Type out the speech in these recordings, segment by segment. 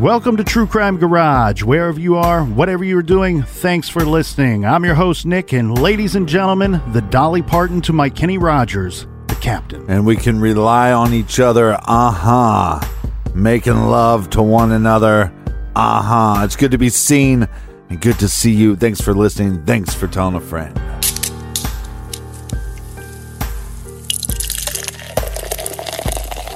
Welcome to True Crime Garage. Wherever you are, whatever you're doing, thanks for listening. I'm your host, Nick, and ladies and gentlemen, the Dolly Parton to my Kenny Rogers, the captain. And we can rely on each other. Uh huh. Making love to one another. Uh huh. It's good to be seen and good to see you. Thanks for listening. Thanks for telling a friend.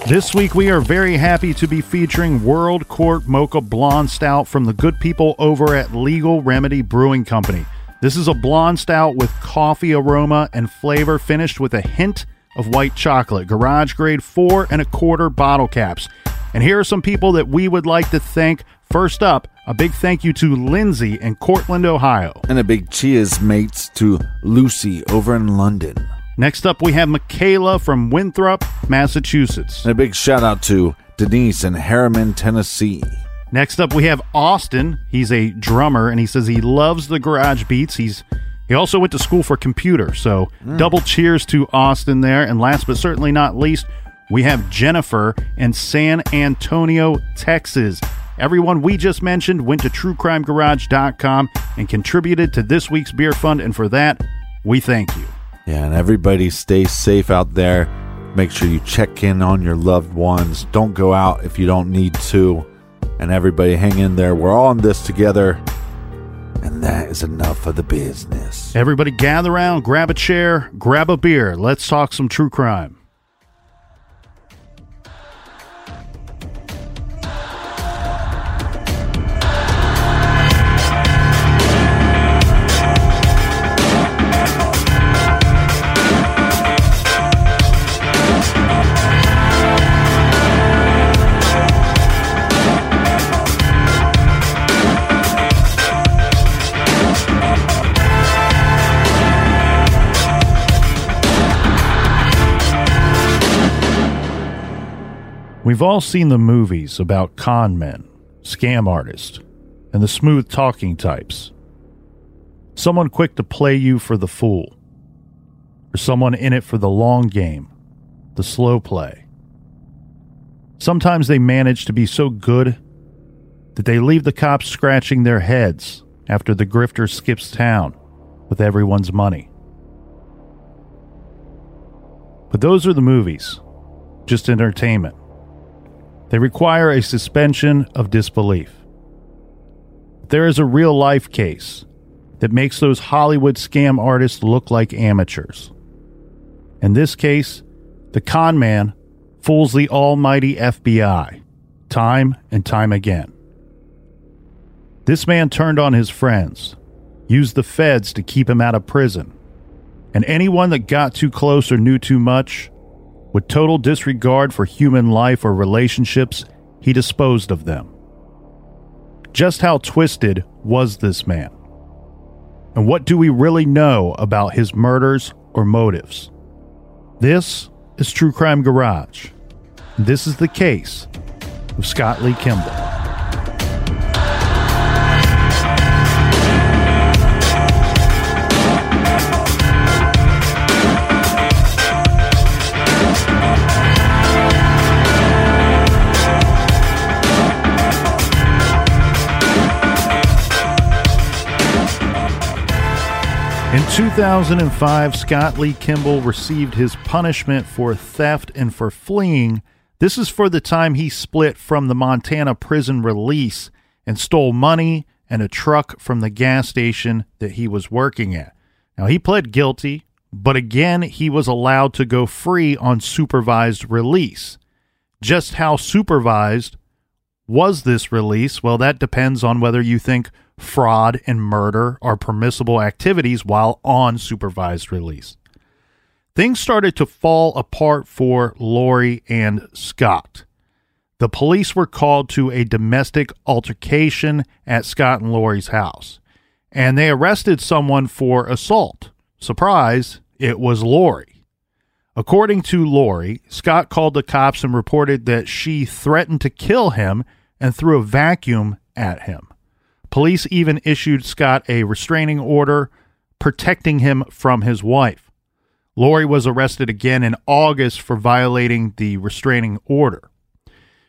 This week, we are very happy to be featuring World Court Mocha Blonde Stout from the good people over at Legal Remedy Brewing Company. This is a blonde stout with coffee aroma and flavor, finished with a hint of white chocolate. Garage grade four and a quarter bottle caps. And here are some people that we would like to thank. First up, a big thank you to Lindsay in Cortland, Ohio. And a big cheers, mates, to Lucy over in London. Next up, we have Michaela from Winthrop, Massachusetts. And a big shout out to Denise in Harriman, Tennessee. Next up, we have Austin. He's a drummer, and he says he loves the garage beats. He's he also went to school for computer, so mm. double cheers to Austin there. And last but certainly not least, we have Jennifer in San Antonio, Texas. Everyone we just mentioned went to truecrimegarage.com and contributed to this week's beer fund, and for that, we thank you. Yeah, and everybody stay safe out there. Make sure you check in on your loved ones. Don't go out if you don't need to. And everybody hang in there. We're all in this together. And that is enough of the business. Everybody gather around, grab a chair, grab a beer. Let's talk some true crime. We've all seen the movies about con men, scam artists, and the smooth talking types. Someone quick to play you for the fool, or someone in it for the long game, the slow play. Sometimes they manage to be so good that they leave the cops scratching their heads after the grifter skips town with everyone's money. But those are the movies, just entertainment. They require a suspension of disbelief. There is a real life case that makes those Hollywood scam artists look like amateurs. In this case, the con man fools the almighty FBI time and time again. This man turned on his friends, used the feds to keep him out of prison, and anyone that got too close or knew too much with total disregard for human life or relationships, he disposed of them. Just how twisted was this man? And what do we really know about his murders or motives? This is True Crime Garage. This is the case of Scott Lee Kimball. In 2005, Scott Lee Kimball received his punishment for theft and for fleeing. This is for the time he split from the Montana prison release and stole money and a truck from the gas station that he was working at. Now, he pled guilty, but again, he was allowed to go free on supervised release. Just how supervised was this release? Well, that depends on whether you think fraud and murder are permissible activities while on supervised release. Things started to fall apart for Lori and Scott. The police were called to a domestic altercation at Scott and Lori's house, and they arrested someone for assault. Surprise, it was Lori. According to Lori, Scott called the cops and reported that she threatened to kill him and threw a vacuum at him. Police even issued Scott a restraining order protecting him from his wife. Lori was arrested again in August for violating the restraining order.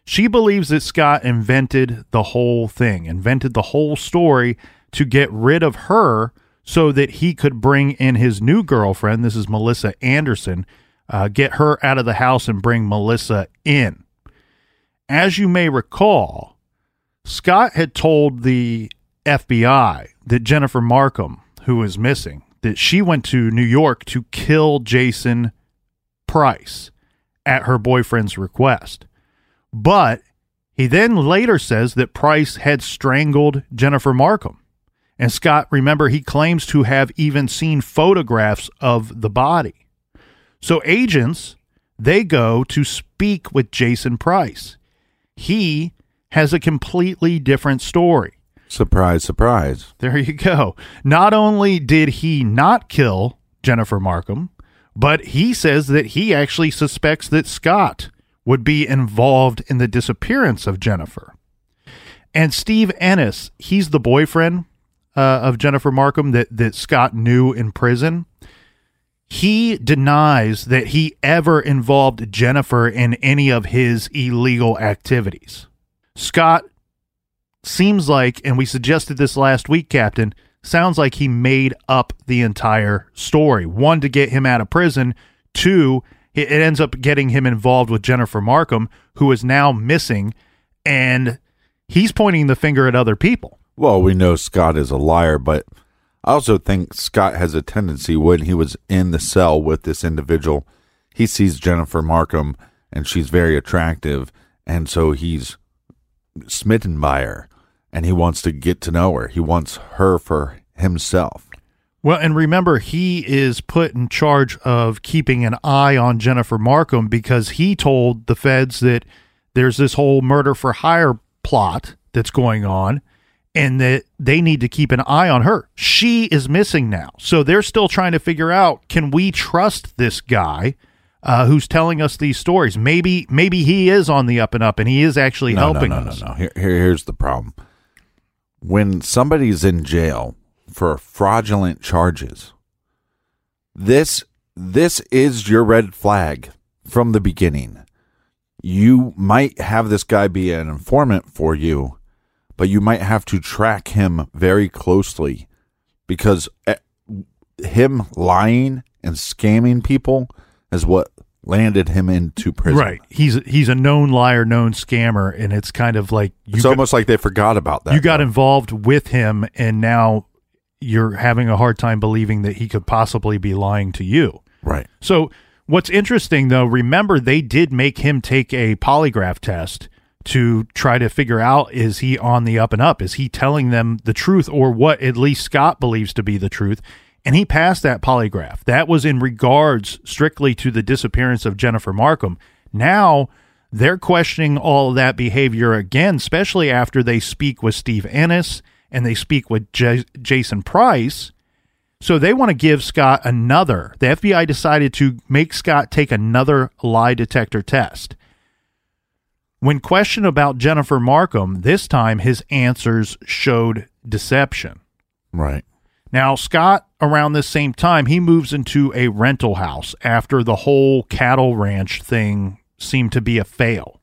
She believes that Scott invented the whole thing, invented the whole story to get rid of her so that he could bring in his new girlfriend. This is Melissa Anderson, uh, get her out of the house and bring Melissa in. As you may recall, Scott had told the FBI that Jennifer Marcum, who is missing, that she went to New York to kill Jason Price at her boyfriend's request. But he then later says that Price had strangled Jennifer Marcum. And Scott, remember, he claims to have even seen photographs of the body. So agents, they go to speak with Jason Price. He has a completely different story. Surprise, surprise. There you go. Not only did he not kill Jennifer Marcum, but he says that he actually suspects that Scott would be involved in the disappearance of Jennifer. And Steve Ennis, he's the boyfriend uh, of Jennifer Marcum that, that Scott knew in prison. He denies that he ever involved Jennifer in any of his illegal activities. Scott seems like, and we suggested this last week, Captain, sounds like he made up the entire story. One, to get him out of prison. Two, it ends up getting him involved with Jennifer Marcum, who is now missing, and he's pointing the finger at other people. Well, we know Scott is a liar, but I also think Scott has a tendency when he was in the cell with this individual, he sees Jennifer Marcum and she's very attractive, and so he's smitten by her and he wants to get to know her. He wants her for himself. Well, and remember, he is put in charge of keeping an eye on Jennifer Marcum because he told the feds that there's this whole murder for hire plot that's going on and that they need to keep an eye on her. She is missing now. So they're still trying to figure out can we trust this guy? uh, who's telling us these stories. Maybe maybe he is on the up and up, and he is actually no, helping no, no, us. No, no, Here, here, here's the problem. When somebody's in jail for fraudulent charges, this this is your red flag from the beginning. You might have this guy be an informant for you, but you might have to track him very closely because eh, him lying and scamming people is what landed him into prison. Right. He's he's a known liar, known scammer, and it's kind of like you it's got, almost like they forgot about that. You got though. involved with him, and now you're having a hard time believing that he could possibly be lying to you. Right. So what's interesting though, remember they did make him take a polygraph test to try to figure out is he on the up and up? Is he telling them the truth or what at least Scott believes to be the truth? And he passed that polygraph. That was in regards strictly to the disappearance of Jennifer Marcum. Now they're questioning all that behavior again, especially after they speak with Steve Ennis and they speak with J- Jason Price, So they want to give Scott another. The FBI decided to make Scott take another lie detector test. When questioned about Jennifer Marcum, this time his answers showed deception. Right. Now, Scott, around this same time, he moves into a rental house after the whole cattle ranch thing seemed to be a fail.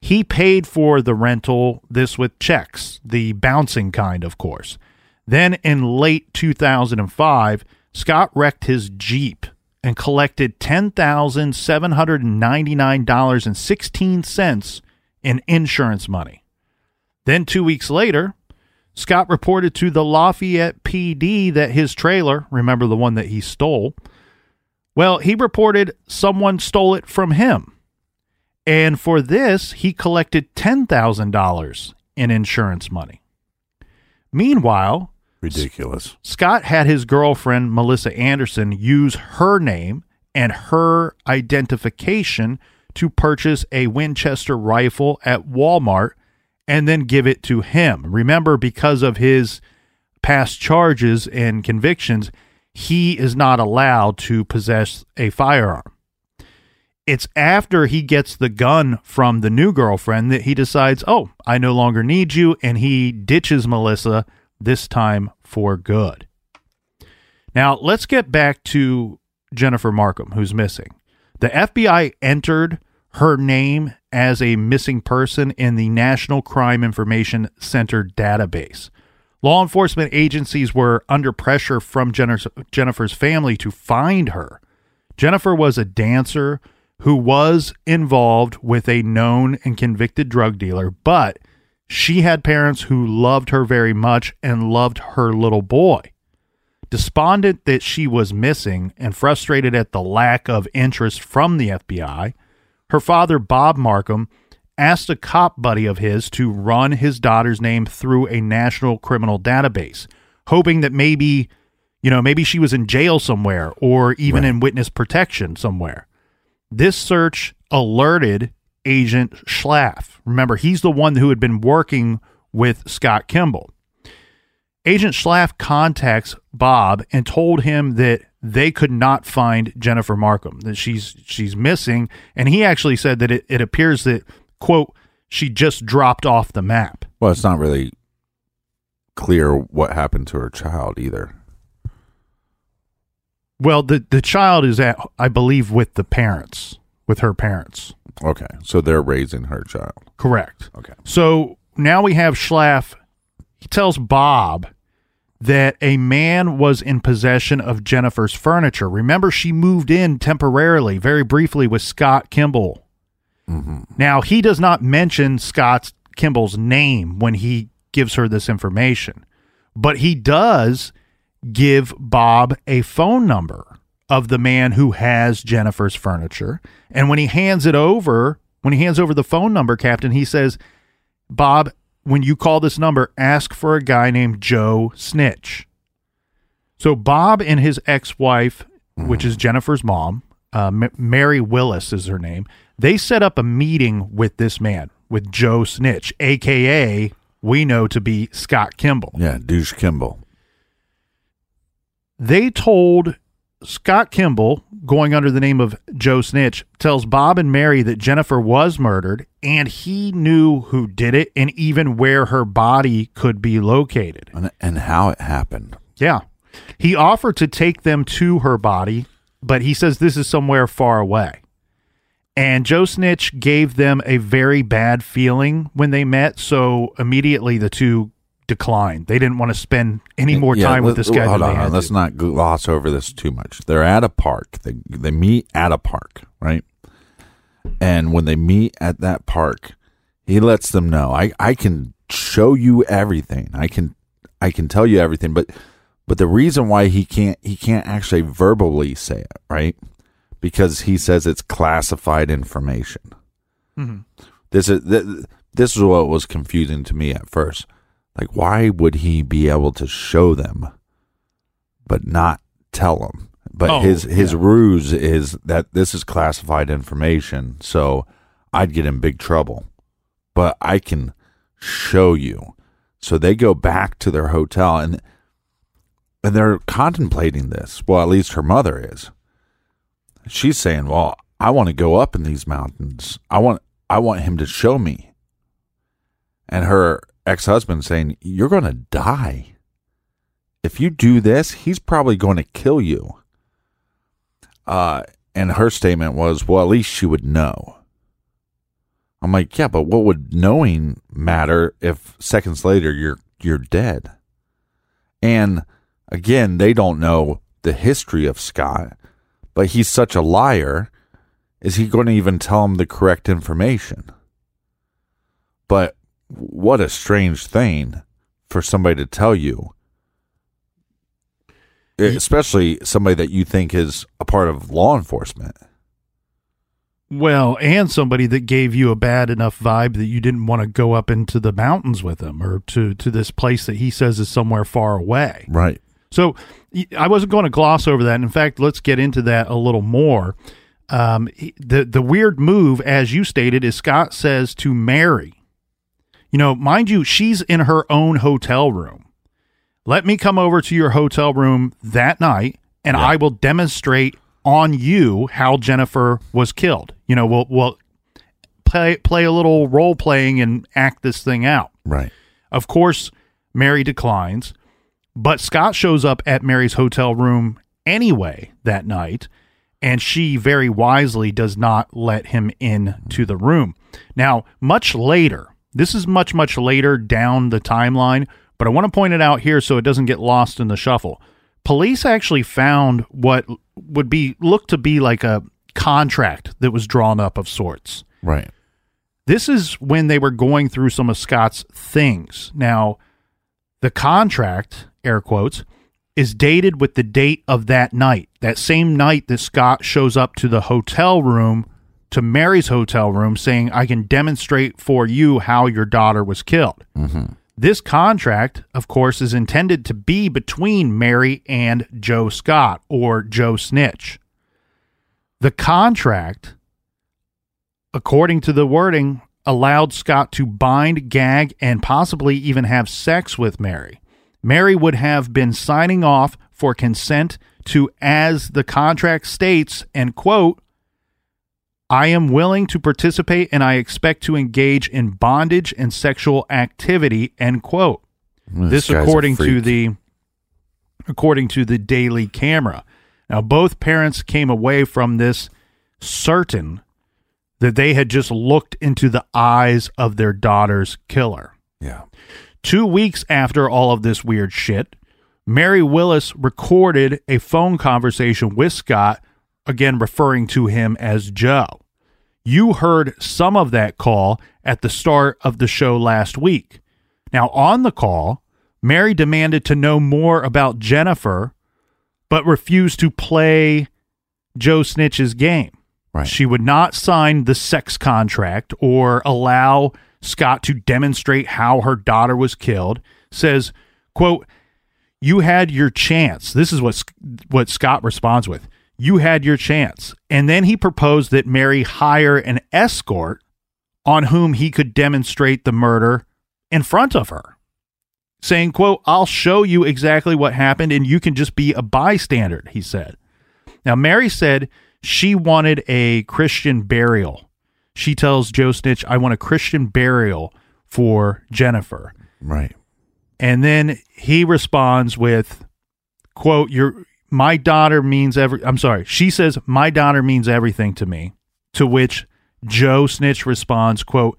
He paid for the rental, this with checks, the bouncing kind, of course. Then in late 2005, Scott wrecked his Jeep and collected $10,799.16 in insurance money. Then two weeks later, Scott reported to the Lafayette PD that his trailer, remember the one that he stole, well, he reported someone stole it from him. And for this, he collected $10,000 in insurance money. Meanwhile, Ridiculous. Scott had his girlfriend, Melissa Anderson, use her name and her identification to purchase a Winchester rifle at Walmart and then give it to him. Remember, because of his past charges and convictions, he is not allowed to possess a firearm. It's after he gets the gun from the new girlfriend that he decides, oh, I no longer need you, and he ditches Melissa, this time for good. Now, let's get back to Jennifer Marcum, who's missing. The FBI entered her name as a missing person in the National Crime Information Center database. Law enforcement agencies were under pressure from Jennifer's family to find her. Jennifer was a dancer who was involved with a known and convicted drug dealer, but she had parents who loved her very much and loved her little boy. Despondent that she was missing and frustrated at the lack of interest from the FBI, her father, Bob Marcum, asked a cop buddy of his to run his daughter's name through a national criminal database, hoping that maybe, you know, maybe she was in jail somewhere or even Right. in witness protection somewhere. This search alerted Agent Schlaff. Remember, he's the one who had been working with Scott Kimball. Agent Schlaff contacts Bob and told him that they could not find Jennifer Marcum, that she's she's missing, and he actually said that it, it appears that quote she just dropped off the map. Well, it's not really clear what happened to her child either. Well, the the child is at I believe with the parents, with her parents. Okay, so they're raising her child. Correct. Okay. So now we have Schlaff. He tells Bob that a man was in possession of Jennifer's furniture. Remember, she moved in temporarily, very briefly, with Scott Kimball. Mm-hmm. Now, he does not mention Scott Kimball's name when he gives her this information, but he does give Bob a phone number of the man who has Jennifer's furniture. And when he hands it over, when he hands over the phone number, Captain, he says, Bob, when you call this number, ask for a guy named Joe Snitch. So Bob and his ex-wife, which is Jennifer's mom, uh, M- Mary Willis is her name. They set up a meeting with this man, with Joe Snitch, aka we know to be Scott Kimball. Yeah, douche Kimball. They told Scott Kimball, going under the name of Joe Snitch, tells Bob and Mary that Jennifer was murdered and he knew who did it and even where her body could be located. And, and how it happened. Yeah. He offered to take them to her body, but he says this is somewhere far away. And Joe Snitch gave them a very bad feeling when they met, so immediately the two declined. They didn't want to spend any more Yeah, time with this guy. Hold on, let's to. not gloss over this too much. They're at a park. They they meet at a park, right? And when they meet at that park, he lets them know, I I can show you everything. I can I can tell you everything, but but the reason why he can't he can't actually verbally say it, right? Because he says it's classified information. Mm-hmm. This is this is what was confusing to me at first. Like, why would he be able to show them, but not tell them? But Oh, his his yeah. ruse is that this is classified information, so I'd get in big trouble. But I can show you. So they go back to their hotel, and and they're contemplating this. Well, at least her mother is. She's saying, "Well, I want to go up in these mountains. I want I want him to show me." And her ex-husband saying, "You're going to die. If you do this, he's probably going to kill you." Uh and her statement was, "Well, at least she would know." I'm like, "Yeah, but what would knowing matter if seconds later you're you're dead?" And again, they don't know the history of Scott, but he's such a liar. Is he going to even tell him the correct information? But what a strange thing for somebody to tell you, especially somebody that you think is a part of law enforcement. Well, and somebody that gave you a bad enough vibe that you didn't want to go up into the mountains with him or to, to this place that he says is somewhere far away. Right. So I wasn't going to gloss over that. In fact, let's get into that a little more. Um, the the weird move, as you stated, is Scott says to Mary, you know, mind you, she's in her own hotel room. Let me come over to your hotel room that night, and Yeah. I will demonstrate on you how Jennifer was killed. You know, we'll we'll play play a little role playing and act this thing out. Right. Of course, Mary declines, but Scott shows up at Mary's hotel room anyway that night, and she very wisely does not let him in to the room. Now, much later, this is much, much later down the timeline, but I want to point it out here so it doesn't get lost in the shuffle. Police actually found what would be looked to be like a contract that was drawn up of sorts Right. this is when they were going through some of Scott's things. Now, the contract, air quotes, is dated with the date of that night. That same night that Scott shows up to the hotel room, to Mary's hotel room, saying, I can demonstrate for you how your daughter was killed. Mm-hmm. This contract, of course, is intended to be between Mary and Joe Scott or Joe Snitch. The contract according to the wording, allowed Scott to bind, gag, and possibly even have sex with Mary. Mary would have been signing off for consent to, as the contract states, and quote, I am willing to participate and I expect to engage in bondage and sexual activity, end quote. This, a according to the according to the Daily Camera. Now, both parents came away from this certain that they had just looked into the eyes of their daughter's killer. Yeah. Two weeks after all of this weird shit, Mary Willis recorded a phone conversation with Scott, again referring to him as Joe. You heard some of that call at the start of the show last week. Now, on the call, Mary demanded to know more about Jennifer, but refused to play Joe Snitch's game. Right. She would not sign the sex contract or allow Scott to demonstrate how her daughter was killed. Says, quote, you had your chance. This is what what Scott responds with. You had your chance. And then he proposed that Mary hire an escort on whom he could demonstrate the murder in front of her. Saying, quote, I'll show you exactly what happened and you can just be a bystander, he said. Now, Mary said she wanted a Christian burial. She tells Joe Snitch, I want a Christian burial for Jennifer. Right. And then he responds with, quote, your my daughter means every I'm sorry. She says, My daughter means everything to me. To which Joe Snitch responds, quote,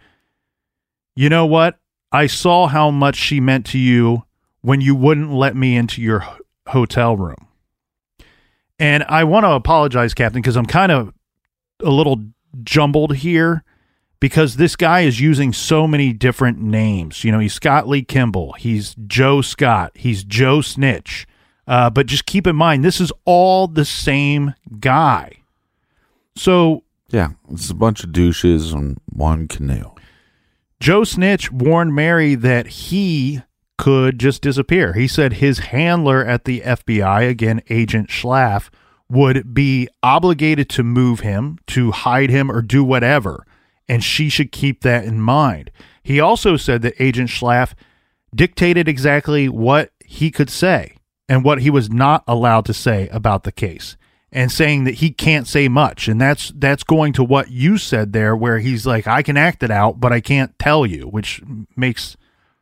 You know what? I saw how much she meant to you when you wouldn't let me into your hotel room. And I want to apologize, Captain, because I'm kind of a little jumbled here because this guy is using so many different names. You know, he's Scott Lee Kimball, he's Joe Scott, he's Joe Snitch. Uh, but just keep in mind, this is all the same guy. So Yeah. It's a bunch of douches on one canoe. Joe Snitch warned Mary that he could just disappear. He said his handler at the FBI, again, Agent Schlaff, would be obligated to move him, to hide him, or do whatever, and she should keep that in mind. He also said that Agent Schlaff dictated exactly what he could say and what he was not allowed to say about the case and saying that he can't say much and that's that's going to what you said there where he's like I can act it out but I can't tell you which makes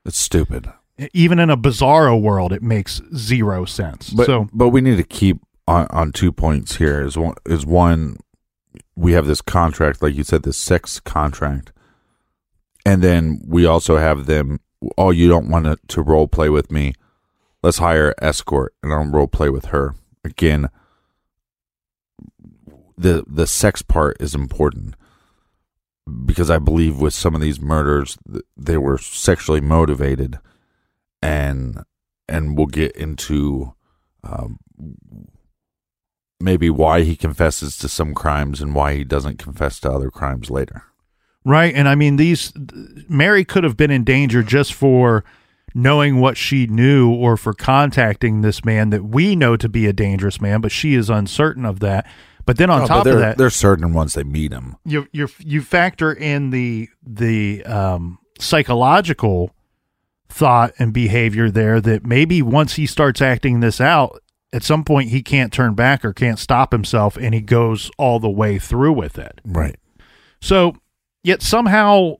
It's stupid. even in a bizarro world it makes zero sense. But so but we need to keep on, on two points here. Is one is one we have this contract, like you said, the sex contract, and then we also have them. Oh, you don't want to, to role play with me? Let's hire escort, and I'll role play with her again. The the sex part is important because I believe with some of these murders, they were sexually motivated, and and we'll get into um, maybe why he confesses to some crimes and why he doesn't confess to other crimes later. Right. And I mean, these, Mary could have been in danger just for knowing what she knew or for contacting this man that we know to be a dangerous man, but she is uncertain of that. But then on No, top of that, they're certain once they meet him. you you you factor in the the um, psychological thought and behavior there that maybe once he starts acting this out at some point he can't turn back or can't stop himself and he goes all the way through with it Right. so yet somehow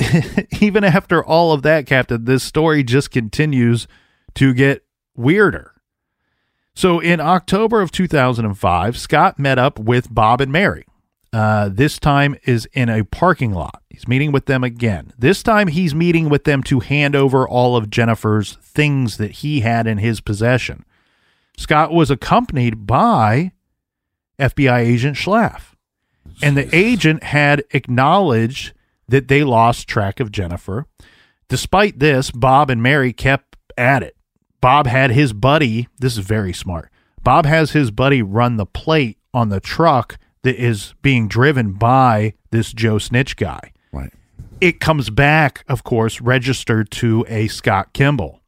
even after all of that captain this story just continues to get weirder so in October of 2005, Scott met up with Bob and Mary. Uh, this time is in a parking lot. He's meeting with them again. This time he's meeting with them to hand over all of Jennifer's things that he had in his possession. Scott was accompanied by FBI agent Schlaff. And the agent had acknowledged that they lost track of Jennifer. Despite this, Bob and Mary kept at it. Bob had his buddy, this is very smart. Bob has his buddy run the plate on the truck that is being driven by this Joe Snitch guy. Right. It comes back, of course, registered to a Scott Kimball.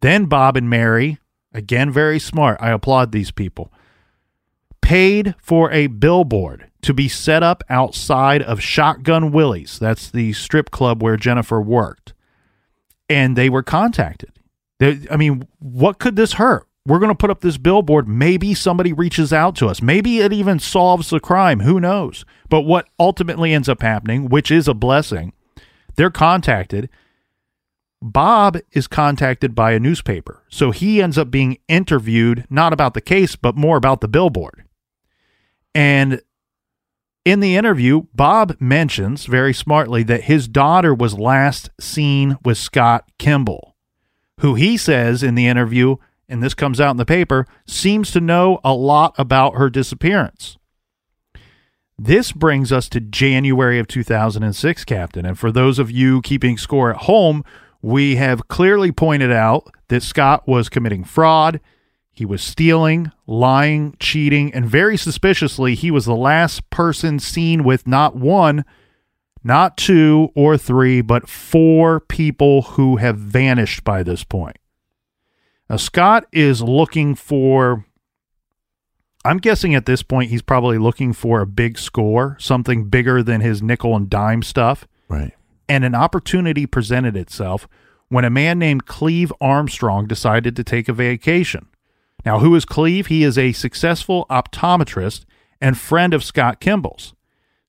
Then Bob and Mary, again, very smart. I applaud these people. Paid for a billboard to be set up outside of Shotgun Willie's. That's the strip club where Jennifer worked. And they were contacted. They, I mean, what could this hurt? We're going to put up this billboard. Maybe somebody reaches out to us. Maybe it even solves the crime. Who knows? But what ultimately ends up happening, which is a blessing, they're contacted. Bob is contacted by a newspaper. So he ends up being interviewed, not about the case, but more about the billboard. And in the interview, Bob mentions very smartly that his daughter was last seen with Scott Kimball, who he says in the interview, and this comes out in the paper, seems to know a lot about her disappearance. This brings us to January of 2006, Captain. And for those of you keeping score at home, we have clearly pointed out that Scott was committing fraud. He was stealing, lying, cheating, and very suspiciously, he was the last person seen with not one, not two or three, but four people who have vanished by this point. Now, Scott is looking for, I'm guessing at this point, he's probably looking for a big score, something bigger than his nickel and dime stuff Right. and an opportunity presented itself when a man named Cleve Armstrong decided to take a vacation. Now, who is Cleve? He is a successful optometrist and friend of Scott Kimball's.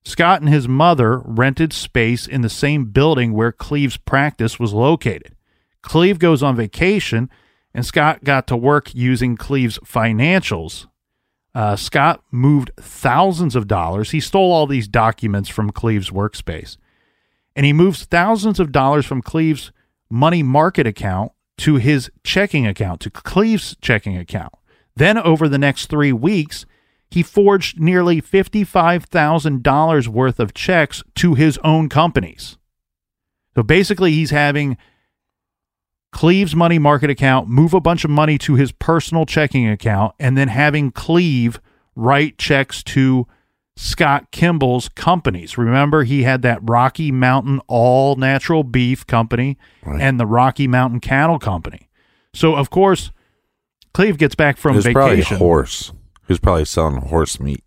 Scott and his mother rented space in the same building where Cleve's practice was located. Cleve goes on vacation, and Scott got to work using Cleve's financials. Uh, Scott moved thousands of dollars. He stole all these documents from Cleve's workspace and he moves thousands of dollars from Cleve's money market account to his checking account, to Cleve's checking account. Then, over the next three weeks, he forged nearly $55,000 worth of checks to his own companies. So basically, he's having Cleve's money market account move a bunch of money to his personal checking account and then having Cleve write checks to Scott Kimball's companies. Remember, he had that Rocky Mountain All Natural Beef Company Right. and the Rocky Mountain Cattle Company. So, of course, Cleve gets back from was probably vacation horse. He was probably selling horse meat.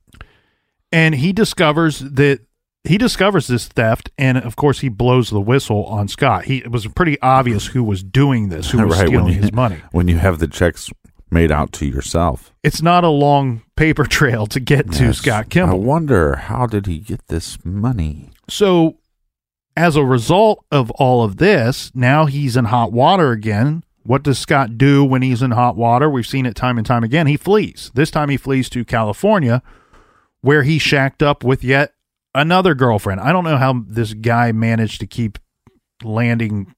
and he discovers that he discovers this theft, and of course, he blows the whistle on Scott. He it was pretty obvious who was doing this, who was Right, stealing you- his money. When you have the checks made out to yourself. It's not a long paper trail to get to Scott Scott I wonder how did he get this money? So, as a result of all of this, now he's in hot water again. What does Scott do when he's in hot water? We've seen it time and time again. He flees. This time he flees to California, where he shacked up with yet another girlfriend. I don't know how this guy managed to keep landing.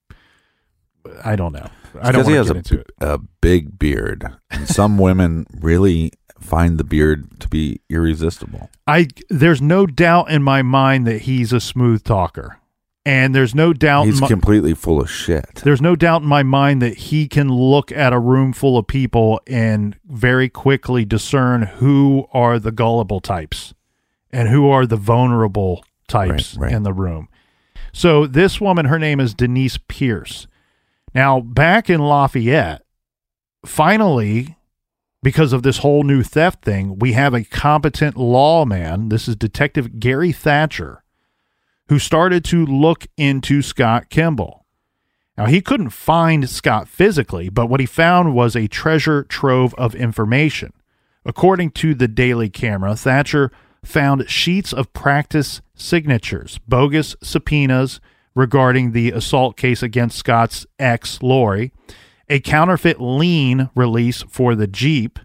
I don't know. I don't Because he want has to a, into it. a big beard. And some women really find the beard to be irresistible. I there's no doubt in my mind that he's a smooth talker, and there's no doubt. He's my, completely full of shit. There's no doubt in my mind that he can look at a room full of people and very quickly discern who are the gullible types and who are the vulnerable types Right, right. in the room. So this woman, her name is Denise Pierce. Now, back in Lafayette, finally, because of this whole new theft thing, we have a competent lawman. This is Detective Gary Thatcher, who started to look into Scott Kimball. Now, he couldn't find Scott physically, but what he found was a treasure trove of information. According to the Daily Camera, Thatcher found sheets of practice signatures, bogus subpoenas regarding the assault case against Scott's ex, Lori, a counterfeit lien release for the Jeep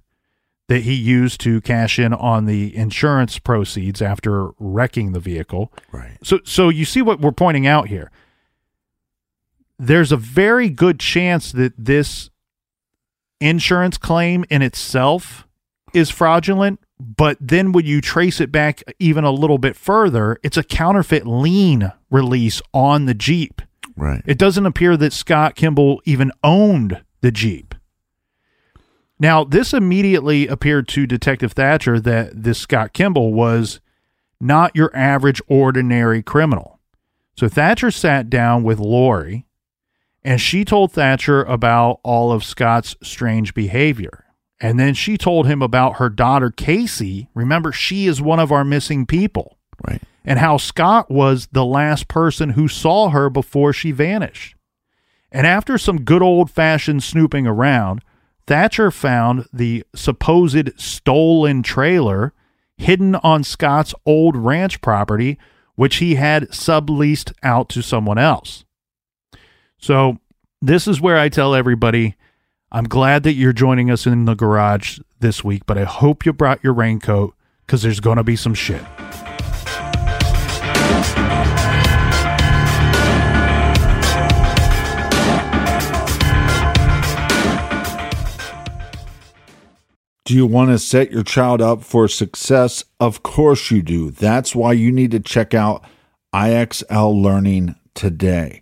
that he used to cash in on the insurance proceeds after wrecking the vehicle. Right. So so you see what we're pointing out here. There's a very good chance that this insurance claim in itself is fraudulent, but then when you trace it back even a little bit further, it's a counterfeit lien release on the Jeep. Right. It doesn't appear that Scott Kimball even owned the Jeep. Now, this immediately appeared to Detective Thatcher that this Scott Kimball was not your average ordinary criminal. So Thatcher sat down with Lori and she told Thatcher about all of Scott's strange behavior. And then she told him about her daughter, Kaysi. Remember, she is one of our missing people Right. and how Scott was the last person who saw her before she vanished. And after some good old fashioned snooping around, Thatcher found the supposed stolen trailer hidden on Scott's old ranch property, which he had subleased out to someone else. So, this is where I tell everybody I'm glad that you're joining us in the garage this week, but I hope you brought your raincoat because there's going to be some shit. Do you want to set your child up for success? Of course you do. That's why you need to check out IXL Learning today.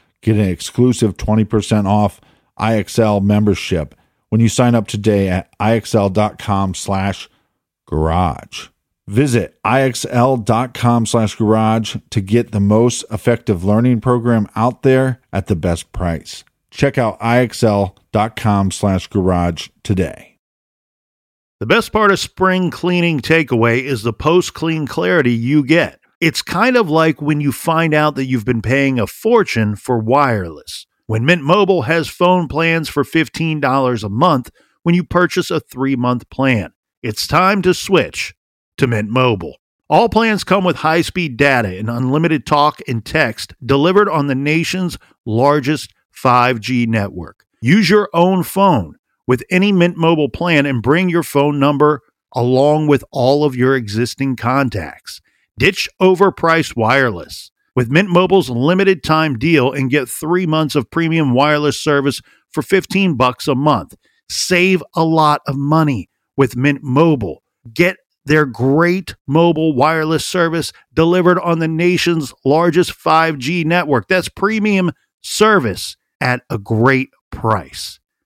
get an exclusive 20% off IXL membership when you sign up today at IXL.com slash garage. Visit IXL.com slash garage to get the most effective learning program out there at the best price. Check out ixl.com slash garage today. The best part of spring cleaning takeaway is the post clean clarity you get. It's kind of like when you find out that you've been paying a fortune for wireless. When Mint Mobile has phone plans for $15 a month when you purchase a three month plan, it's time to switch to Mint Mobile. All plans come with high speed data and unlimited talk and text delivered on the nation's largest 5G network. Use your own phone with any Mint Mobile plan and bring your phone number along with all of your existing contacts. Ditch overpriced wireless with Mint Mobile's limited time deal and get 3 months of premium wireless service for 15 bucks a month. Save a lot of money with Mint Mobile. Get their great mobile wireless service delivered on the nation's largest 5G network. That's premium service at a great price.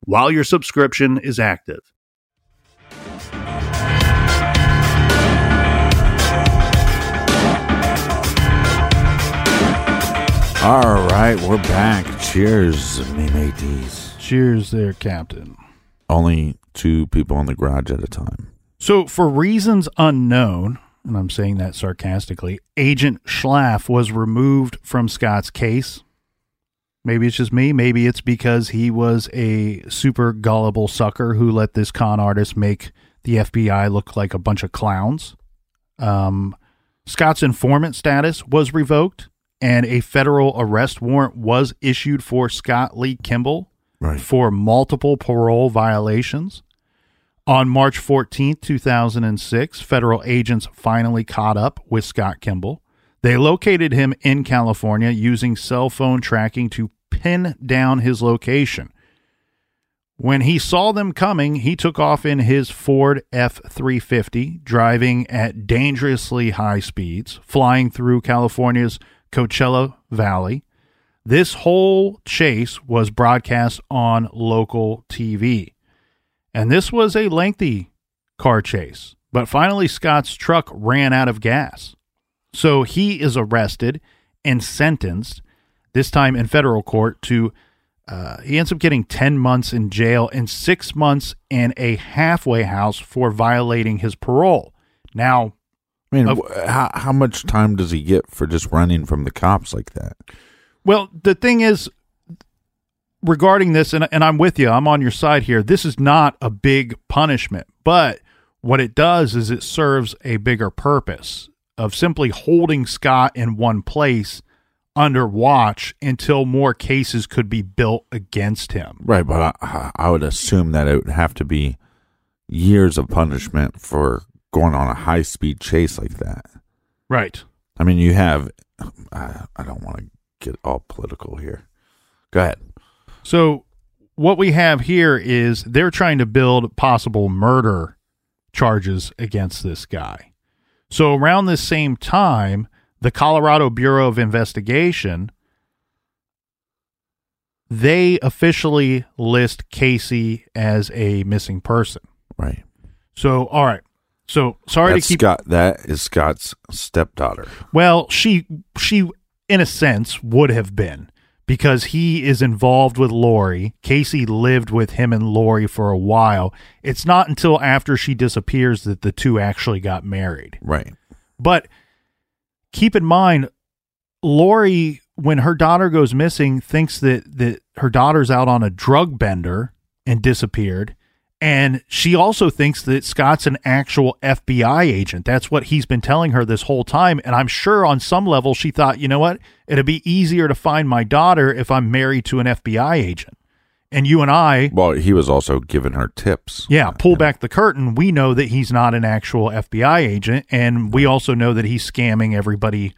while your subscription is active. All right, we're back. Cheers, me mateys. Cheers there, Captain. Only two people in the garage at a time. So, for reasons unknown, and I'm saying that sarcastically, Agent Schlaff was removed from Scott's case. Maybe it's just me. Maybe it's because he was a super gullible sucker who let this con artist make the FBI look like a bunch of clowns. Um, Scott's informant status was revoked, and a federal arrest warrant was issued for Scott Lee Kimball Right. for multiple parole violations. On March 14th, 2006, federal agents finally caught up with Scott Kimball. They located him in California using cell phone tracking to pin down his location. When he saw them coming, he took off in his Ford F 350, driving at dangerously high speeds, flying through California's Coachella Valley. This whole chase was broadcast on local TV. And this was a lengthy car chase. But finally, Scott's truck ran out of gas. So he is arrested and sentenced, this time in federal court, to uh, he ends up getting 10 months in jail and six months in a halfway house for violating his parole. Now, I mean, Of- how, how much time does he get for just running from the cops like that? Well, the thing is, regarding this, and, and I'm with you, I'm on your side here. This is not a big punishment, but what it does is it serves a bigger purpose of simply holding Scott in one place under watch until more cases could be built against him. Right, but I, I would assume that it would have to be years of punishment for going on a high speed chase like that. Right. I mean, you have. I, I don't want to get all political here. Go ahead. So, what we have here is they're trying to build possible murder charges against this guy. So, around this same time, the Colorado Bureau of Investigation they officially list Kaysi as a missing person. Right. So, all right. So, sorry That's to keep Scott. That is Scott's stepdaughter. Well, she she in a sense would have been because he is involved with Lori. Kaysi lived with him and Lori for a while. It's not until after she disappears that the two actually got married. Right. But keep in mind, Lori, when her daughter goes missing, thinks that that her daughter's out on a drug bender and disappeared. And she also thinks that Scott's an actual FBI agent. That's what he's been telling her this whole time. And I'm sure on some level she thought, you know what? It'd be easier to find my daughter if I'm married to an FBI agent. And you and I, Well, he was also giving her tips. yeah, pull back the curtain. We know that he's not an actual FBI agent. And we also know that he's scamming everybody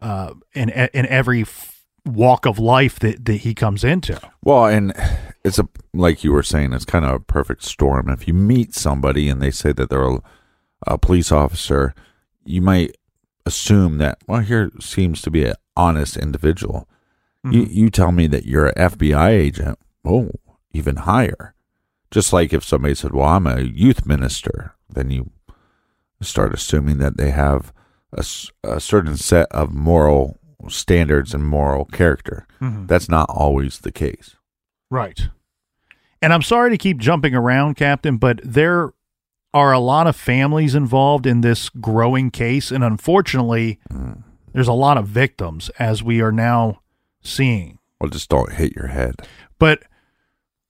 uh, in, in every f- walk of life that, that he comes into. Well, and it's a like you were saying, it's kind of a perfect storm. If you meet somebody and they say that they're a, a police officer, you might assume that well, here seems to be an honest individual. You you tell me that you're an FBI agent, oh, even higher. Just like if somebody said, "Well, I'm a youth minister," then you start assuming that they have a, a certain set of moral standards and moral character. Mm-hmm. That's not always the case. Right. And I'm sorry to keep jumping around, Captain, but there are a lot of families involved in this growing case. And unfortunately, mm. there's a lot of victims, as we are now seeing. Well, just don't hit your head. But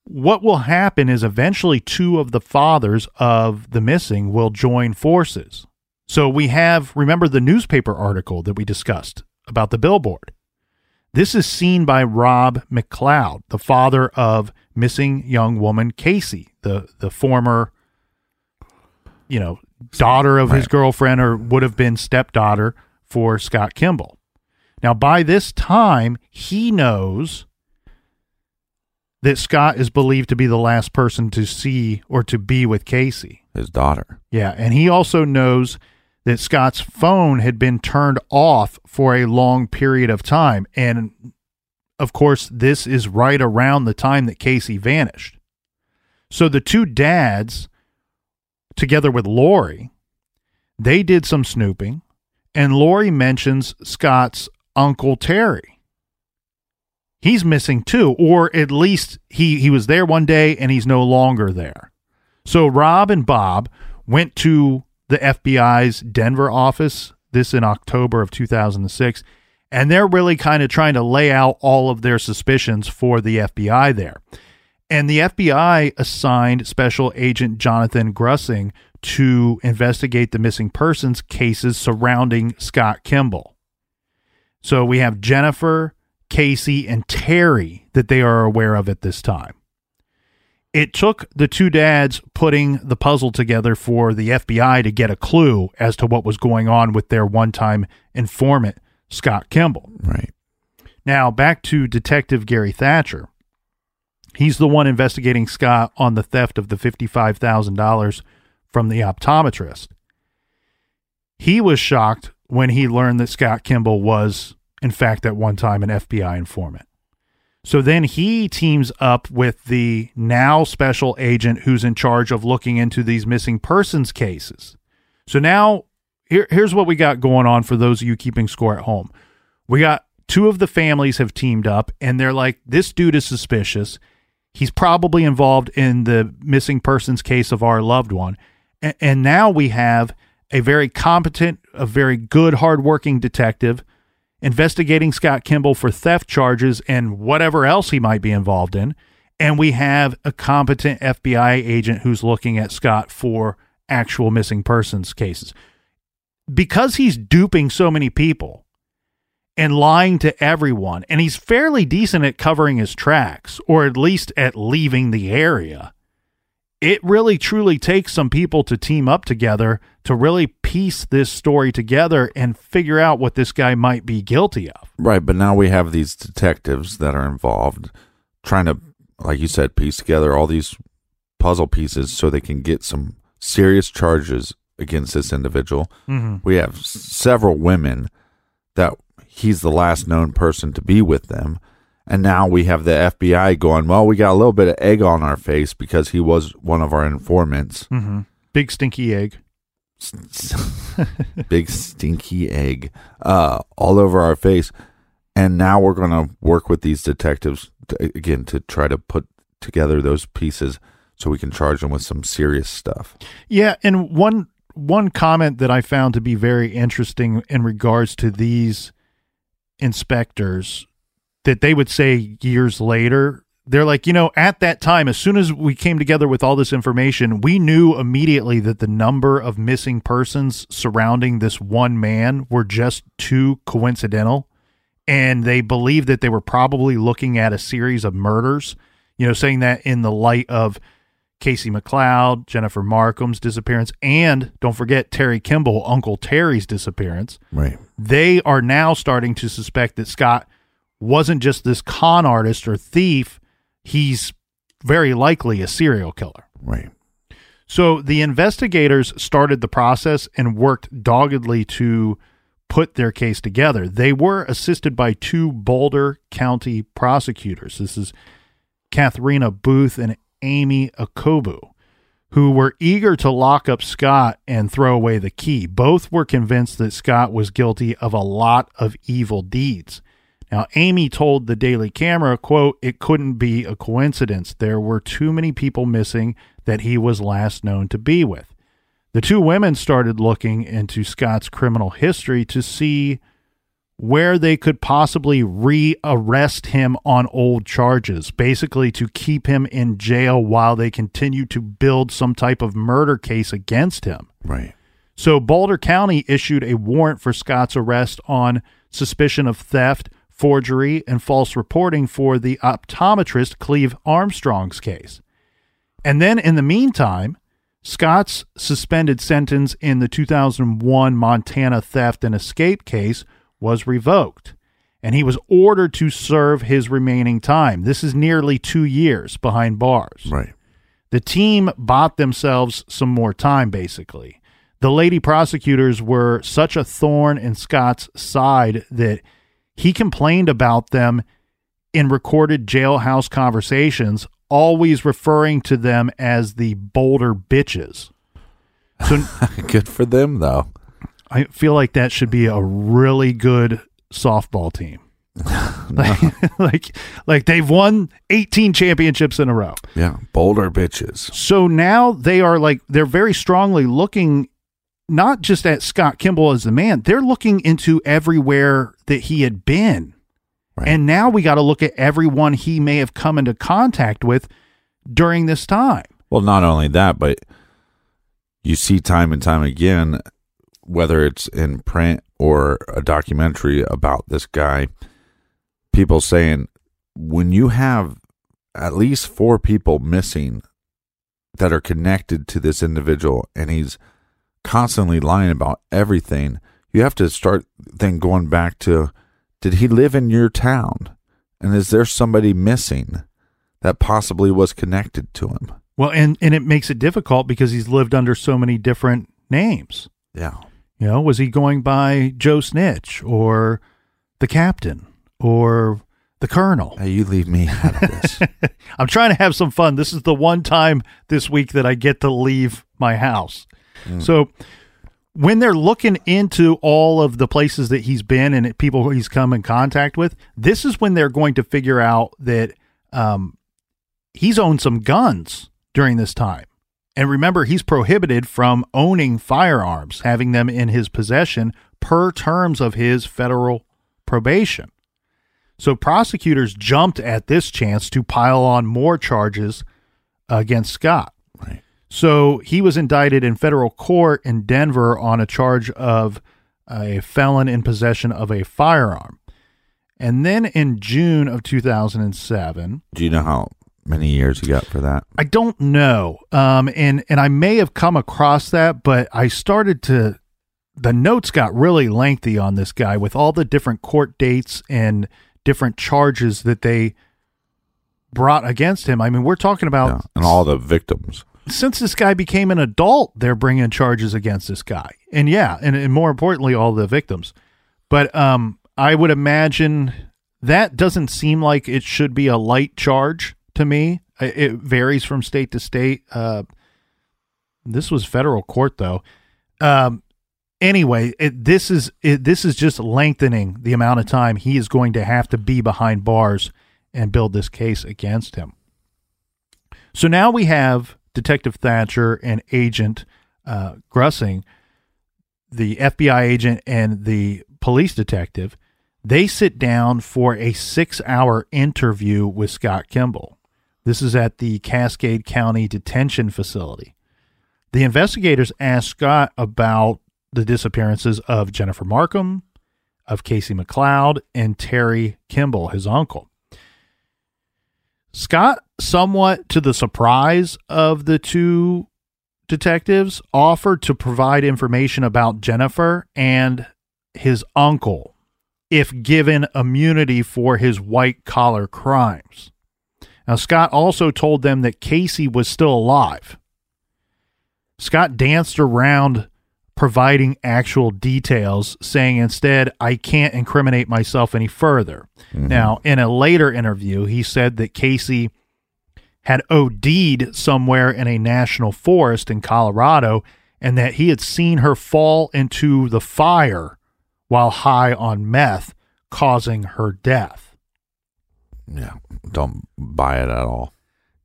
what will happen is eventually two of the fathers of the missing will join forces. So we have, remember the newspaper article that we discussed about the billboard? This is seen by Rob McLeod, the father of missing young woman Kaysi, the, the former, you know, daughter of his girlfriend or would have been stepdaughter for Scott Kimball. Now, by this time, he knows that Scott is believed to be the last person to see or to be with Kaysi. His daughter. Yeah, and he also knows that Scott's phone had been turned off for a long period of time. And of course, this is right around the time that Kaysi vanished. So the two dads, together with Lori, they did some snooping, and Lori mentions Scott's Uncle Terry. He's missing too, or at least he, he was there one day and he's no longer there. So Rob and Bob went to the FBI's Denver office, this in October of 2006, and they're really kind of trying to lay out all of their suspicions for the FBI there. And the FBI assigned Special Agent Jonathan Grusing to investigate the missing persons cases surrounding Scott Kimball. So we have Jennifer, Kaysi, and Terry that they are aware of at this time. It took the two dads putting the puzzle together for the FBI to get a clue as to what was going on with their one time informant, Scott Kimball. Right. Now, back to Detective Gary Thatcher. He's the one investigating Scott on the theft of the $55,000 from the optometrist. He was shocked when he learned that Scott Kimball was, in fact, at one time an FBI informant. So then he teams up with the now special agent who's in charge of looking into these missing persons cases. So now here, here's what we got going on for those of you keeping score at home. We got two of the families have teamed up and they're like, this dude is suspicious. He's probably involved in the missing persons case of our loved one. And, and now we have a very competent, a very good, hardworking detective investigating Scott Kimball for theft charges and whatever else he might be involved in. And we have a competent FBI agent who's looking at Scott for actual missing persons cases. Because he's duping so many people and lying to everyone, and he's fairly decent at covering his tracks, or at least at leaving the area it really truly takes some people to team up together to really piece this story together and figure out what this guy might be guilty of. Right, but now we have these detectives that are involved trying to like you said piece together all these puzzle pieces so they can get some serious charges against this individual. Mm-hmm. We have several women that he's the last known person to be with them. And now we have the FBI going, well, we got a little bit of egg on our face because he was one of our informants. Mm-hmm. Big stinky egg. Big stinky egg uh, all over our face. And now we're going to work with these detectives to, again to try to put together those pieces so we can charge them with some serious stuff. Yeah, and one one comment that I found to be very interesting in regards to these inspectors that they would say years later they're like, you know, at that time, as soon as we came together with all this information, we knew immediately that the number of missing persons surrounding this one man were just too coincidental. And they believed that they were probably looking at a series of murders, you know, saying that in the light of Kaysi McLeod, Jennifer Marcum's disappearance, and don't forget Terry Kimball, Uncle Terry's disappearance. Right. They are now starting to suspect that Scott wasn't just this con artist or thief, he's very likely a serial killer. Right. So the investigators started the process and worked doggedly to put their case together. They were assisted by two Boulder County prosecutors. This is Katharina Booth and Amy Okubo, who were eager to lock up Scott and throw away the key. Both were convinced that Scott was guilty of a lot of evil deeds. Now, Amy told the Daily Camera, quote, it couldn't be a coincidence. There were too many people missing that he was last known to be with. The two women started looking into Scott's criminal history to see where they could possibly rearrest him on old charges, basically to keep him in jail while they continue to build some type of murder case against him. Right. So Boulder County issued a warrant for Scott's arrest on suspicion of theft, forgery, and false reporting for the optometrist Cleve Armstrong's case. And then in the meantime, Scott's suspended sentence in the 2001 Montana theft and escape case was revoked, and he was ordered to serve his remaining time. This is nearly two years behind bars. Right. The team bought themselves some more time, basically. The lady prosecutors were such a thorn in Scott's side that he complained about them in recorded jailhouse conversations, always referring to them as the Boulder bitches. So Good for them, though. I feel like that should be a really good softball team. like, like, like they've won 18 championships in a row. Yeah. Boulder bitches. So now they are like they're very strongly looking not just at Scott Kimball as the man, they're looking into everywhere that he had been. Right. And now we got to look at everyone he may have come into contact with during this time. Well, not only that, but you see time and time again, whether it's in print or a documentary about this guy, people saying when you have at least four people missing that are connected to this individual and he's constantly lying about everything, you have to start then going back to did he live in your town? And is there somebody missing that possibly was connected to him? Well, and and it makes it difficult because he's lived under so many different names. Yeah. You know, was he going by Joe Snitch or the captain or the colonel? Hey, you leave me out of this. I'm trying to have some fun. This is the one time this week that I get to leave my house. So when they're looking into all of the places that he's been and people he's come in contact with, this is when they're going to figure out that um, he's owned some guns during this time. And remember, he's prohibited from owning firearms, having them in his possession per terms of his federal probation. So prosecutors jumped at this chance to pile on more charges against Scott. So he was indicted in federal court in Denver on a charge of a felon in possession of a firearm. And then in June of 2007, Do you know how many years he got for that? I don't know. Um, and and I may have come across that, but I started to the notes got really lengthy on this guy with all the different court dates and different charges that they brought against him. I mean, we're talking about Yeah. And all the victims. Since this guy became an adult, they're bringing charges against this guy. And yeah, and, and more importantly, all the victims. But um, I would imagine that doesn't seem like it should be a light charge to me. It varies from state to state. Uh, this was federal court though. Um, anyway, it, this is it, this is just lengthening the amount of time he is going to have to be behind bars and build this case against him. So now we have Detective Thatcher and Agent uh, Grusing, the FBI agent and the police detective. They sit down for a six hour interview with Scott Kimball. This is at the Cascade County Detention Facility. The investigators ask Scott about the disappearances of Jennifer Marcum, of Kaysi McLeod, and Terry Kimball, his uncle. Scott, somewhat to the surprise of the two detectives, offered to provide information about Jennifer and his uncle if given immunity for his white collar crimes. Now, Scott also told them that Kaysi was still alive. Scott danced around providing actual details, saying instead, I can't incriminate myself any further. Mm-hmm. Now, in a later interview, he said that Kaysi had OD'd somewhere in a national forest in Colorado and that he had seen her fall into the fire while high on meth, causing her death. Yeah. Don't buy it at all.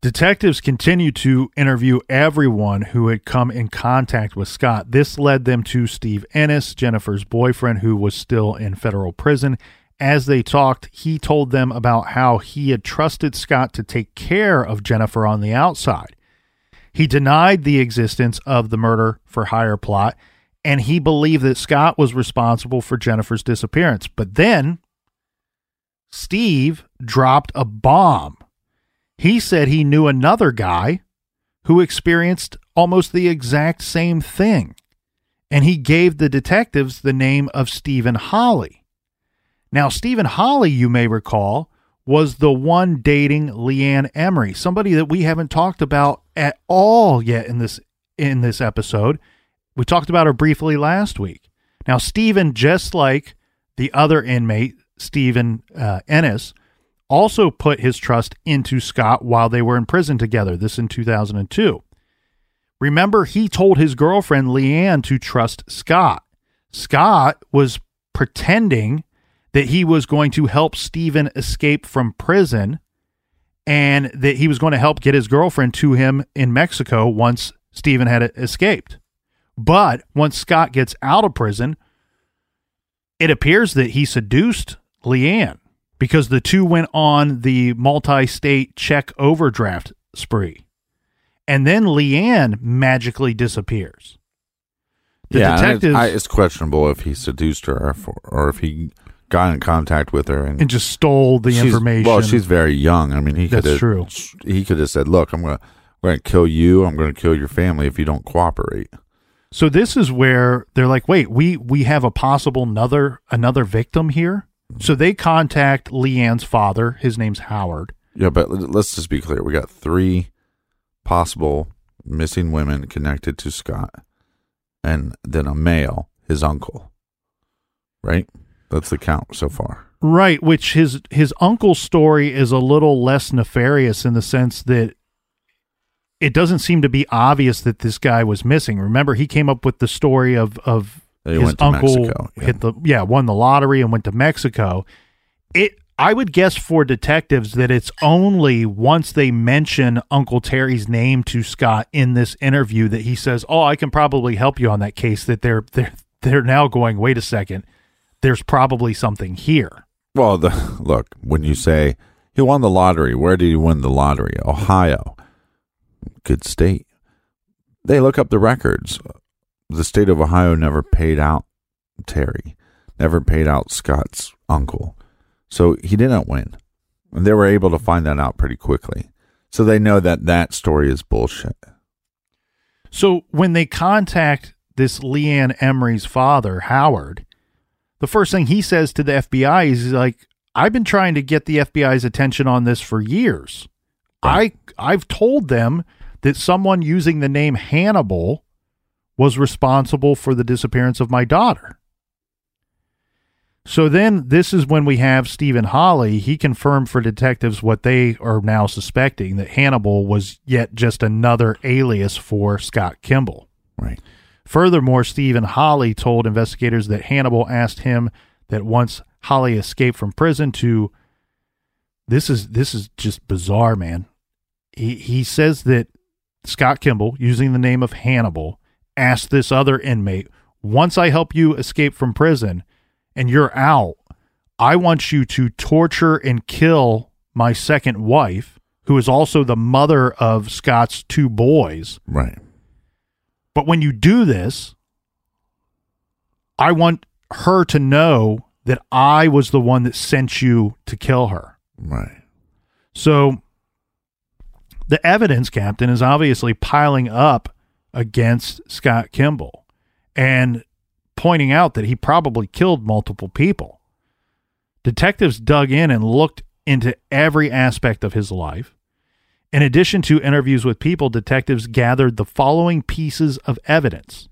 Detectives continued to interview everyone who had come in contact with Scott. This led them to Steve Ennis, Jennifer's boyfriend, who was still in federal prison. As they talked, he told them about how he had trusted Scott to take care of Jennifer on the outside. He denied the existence of the murder for hire plot, and he believed that Scott was responsible for Jennifer's disappearance. But then Steve dropped a bomb. He said he knew another guy who experienced almost the exact same thing. And he gave the detectives the name of Stephen Holly. Now, Stephen Holly, you may recall, was the one dating Leanne Emery, somebody that we haven't talked about at all yet in this in this episode. We talked about her briefly last week. Now, Stephen, just like the other inmate, Stephen uh, Ennis, also put his trust into Scott while they were in prison together. This in 2002. Remember, he told his girlfriend Leanne to trust Scott. Scott was pretending that he was going to help Stephen escape from prison and that he was going to help get his girlfriend to him in Mexico once Stephen had escaped. But once Scott gets out of prison, it appears that he seduced Leanne because the two went on the multi state check overdraft spree. And then Leanne magically disappears. The yeah, I, it's questionable if he seduced her or if, or if he got in contact with her and, and just stole the information. Well, she's very young. I mean, he could That's have true. He could have said, "Look, I'm gonna, I'm gonna kill you. I'm gonna kill your family if you don't cooperate." So this is where they're like, wait, we we have a possible another another victim here. So they contact Leanne's father. His name's Howard. Yeah, but let's just be clear. We got three possible missing women connected to Scott, and then a male, his uncle. Right? That's the count so far. Right, which his his uncle's story is a little less nefarious in the sense that it doesn't seem to be obvious that this guy was missing. Remember, he came up with the story of of He his uncle Mexico, yeah. hit the yeah won the lottery and went to Mexico. It I would guess for detectives that it's only once they mention Uncle Terry's name to Scott in this interview that he says, "Oh, I can probably help you on that case." That they're they're they're now going, "Wait a second, there's probably something here. Well, the look when you say he won the lottery, where did he win the lottery? Ohio, good state. They look up the records. The state of Ohio never paid out Terry, never paid out Scott's uncle, so he didn't win. And they were able to find that out pretty quickly. So they know that that story is bullshit. So when they contact this Leanne Emery's father, Howard, the first thing he says to the FBI is like, I've been trying to get the FBI's attention on this for years. I I've told them that someone using the name Hannibal was responsible for the disappearance of my daughter. So then this is when we have Stephen Holly. He confirmed for detectives what they are now suspecting that Hannibal was yet just another alias for Scott Kimball. Right. Furthermore, Stephen Holly told investigators that Hannibal asked him that once Holly escaped from prison to this is this is just bizarre, man. He he says that Scott Kimball, using the name of Hannibal, asked this other inmate, "Once I help you escape from prison and you're out, I want you to torture and kill my second wife, who is also the mother of Scott's two boys." Right. But when you do this, I want her to know that I was the one that sent you to kill her. Right. So the evidence, Captain, is obviously piling up against Scott Kimball and pointing out that he probably killed multiple people. Detectives dug in and looked into every aspect of his life. In addition to interviews with people, detectives gathered the following pieces of evidence.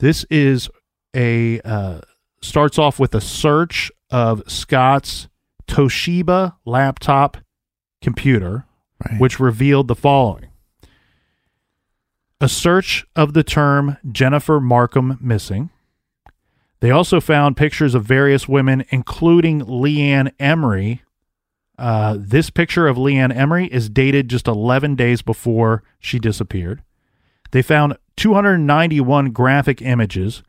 This is a uh, starts off with a search of Scott's Toshiba laptop computer, Right. which revealed the following: a search of the term Jennifer Marcum missing. They also found pictures of various women, including Leanne Emery, uh, this picture of Leanne Emery is dated just 11 days before she disappeared. They found 291 graphic images,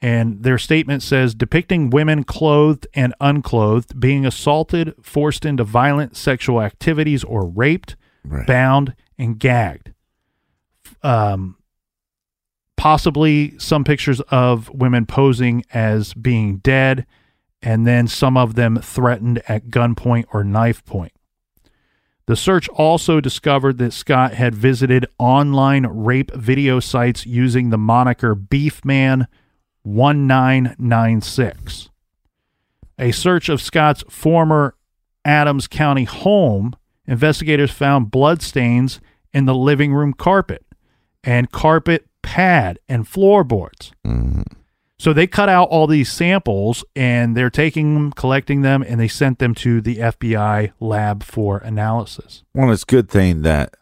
and their statement says depicting women clothed and unclothed being assaulted, forced into violent sexual activities, or raped, Right. bound, and gagged. Um, possibly some pictures of women posing as being dead, and then some of them threatened at gunpoint or knife point. The search also discovered that Scott had visited online rape video sites using the moniker Beefman1996. A search of Scott's former Adams County home, investigators found bloodstains in the living room carpet and carpet pad and floorboards. Mhm. So they cut out all these samples and they're taking them, collecting them, and they sent them to the FBI lab for analysis. Well, it's a good thing that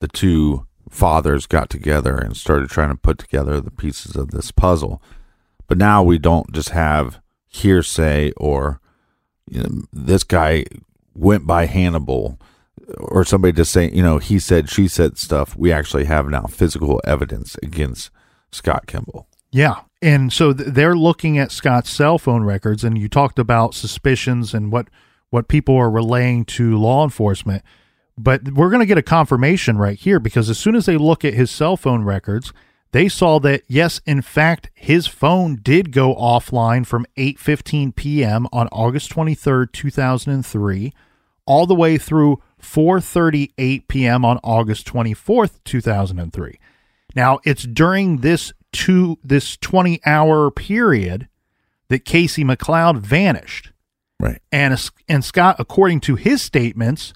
the two fathers got together and started trying to put together the pieces of this puzzle. But now we don't just have hearsay or you know, this guy went by Hannibal or somebody just saying, you know, he said, she said stuff. We actually have now physical evidence against Scott Kimball. Yeah. And so th- they're looking at Scott's cell phone records, and you talked about suspicions and what, what people are relaying to law enforcement. But we're going to get a confirmation right here because as soon as they look at his cell phone records, they saw that yes, in fact, his phone did go offline from 8:15 p.m. on August 23rd, 2003, all the way through 4:38 p.m. on August 24th, 2003. Now, it's during this two this 20-hour period that Kaysi McLeod vanished. Right. And and Scott, according to his statements,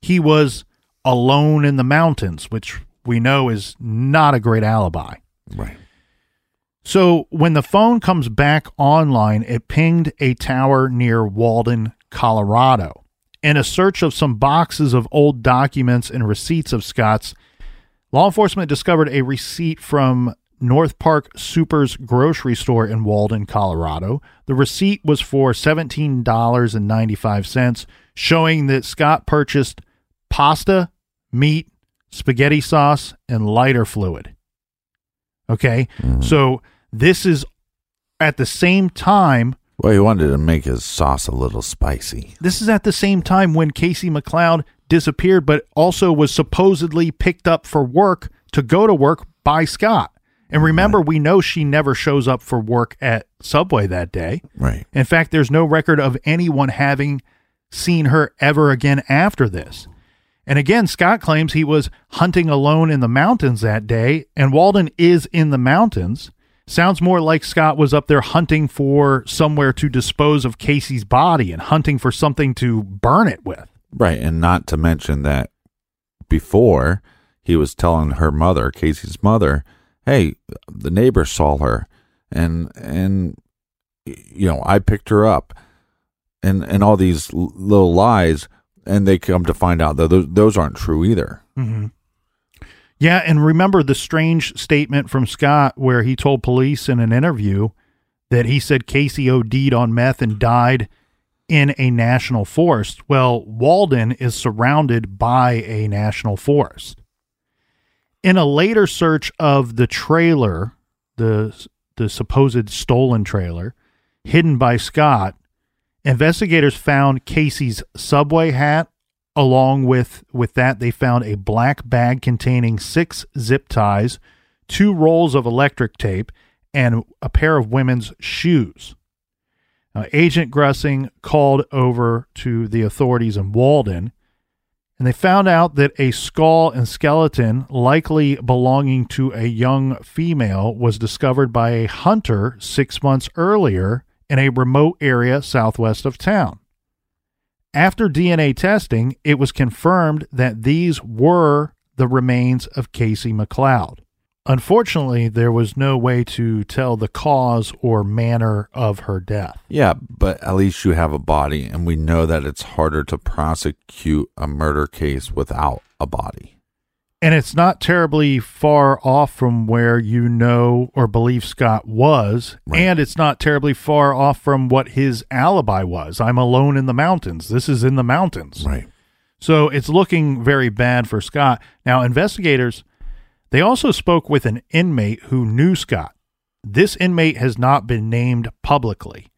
he was alone in the mountains, which we know is not a great alibi. Right. So when the phone comes back online, it pinged a tower near Walden, Colorado. In a search of some boxes of old documents and receipts of Scott's, law enforcement discovered a receipt from North Park Super's grocery store in Walden, Colorado. The receipt was for $17.95, showing that Scott purchased pasta, meat, spaghetti sauce, and lighter fluid. Okay. Mm. So this is at the same time Well, he wanted to make his sauce a little spicy. this is at the same time when Kaysi McLeod disappeared, but also was supposedly picked up for work to go to work by Scott. And remember, we know she never shows up for work at Subway that day. Right. In fact, there's no record of anyone having seen her ever again after this. And again, Scott claims he was hunting alone in the mountains that day, and Walden is in the mountains. Sounds more like Scott was up there hunting for somewhere to dispose of Kaysi's body and hunting for something to burn it with. Right. And not to mention that before he was telling her mother, Kaysi's mother, hey, the neighbor saw her and, and, you know, I picked her up and, and all these little lies. And they come to find out that those, those aren't true either. Mm-hmm. Yeah, and remember the strange statement from Scott where he told police in an interview that he said Kaysi OD'd on meth and died in a national forest. Well, Walden is surrounded by a national forest. In a later search of the trailer, the the supposed stolen trailer, hidden by Scott, investigators found Kaysi's subway hat along with with that they found a black bag containing six zip ties two rolls of electric tape and a pair of women's shoes. Now, agent grusing called over to the authorities in walden and they found out that a skull and skeleton likely belonging to a young female was discovered by a hunter six months earlier in a remote area southwest of town after DNA testing, it was confirmed that these were the remains of Kaysi McLeod. Unfortunately, there was no way to tell the cause or manner of her death. Yeah, but at least you have a body, and we know that it's harder to prosecute a murder case without a body. And it's not terribly far off from where you know or believe Scott was, Right. and it's not terribly far off from what his alibi was. I'm alone in the mountains. This is in the mountains. Right. So it's looking very bad for Scott. Now, investigators, they also spoke with an inmate who knew Scott. This inmate has not been named publicly,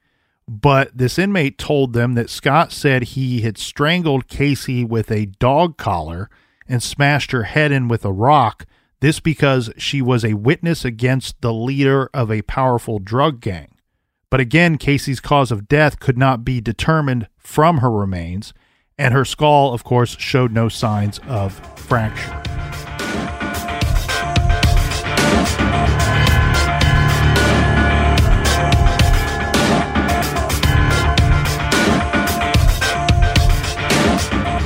but this inmate told them that Scott said he had strangled Kaysi with a dog collar and smashed her head in with a rock. This because she was a witness against the leader of a powerful drug gang. But again, Kaysi's cause of death could not be determined from her remains, and her skull, of course, showed no signs of fracture.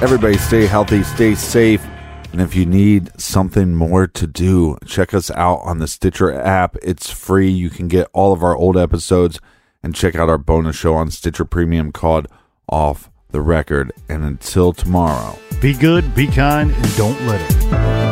Everybody stay healthy, stay safe. And if you need something more to do, check us out on the Stitcher app. It's free. You can get all of our old episodes and check out our bonus show on Stitcher Premium called Off the Record. And until tomorrow. Be good, be kind, and don't let it.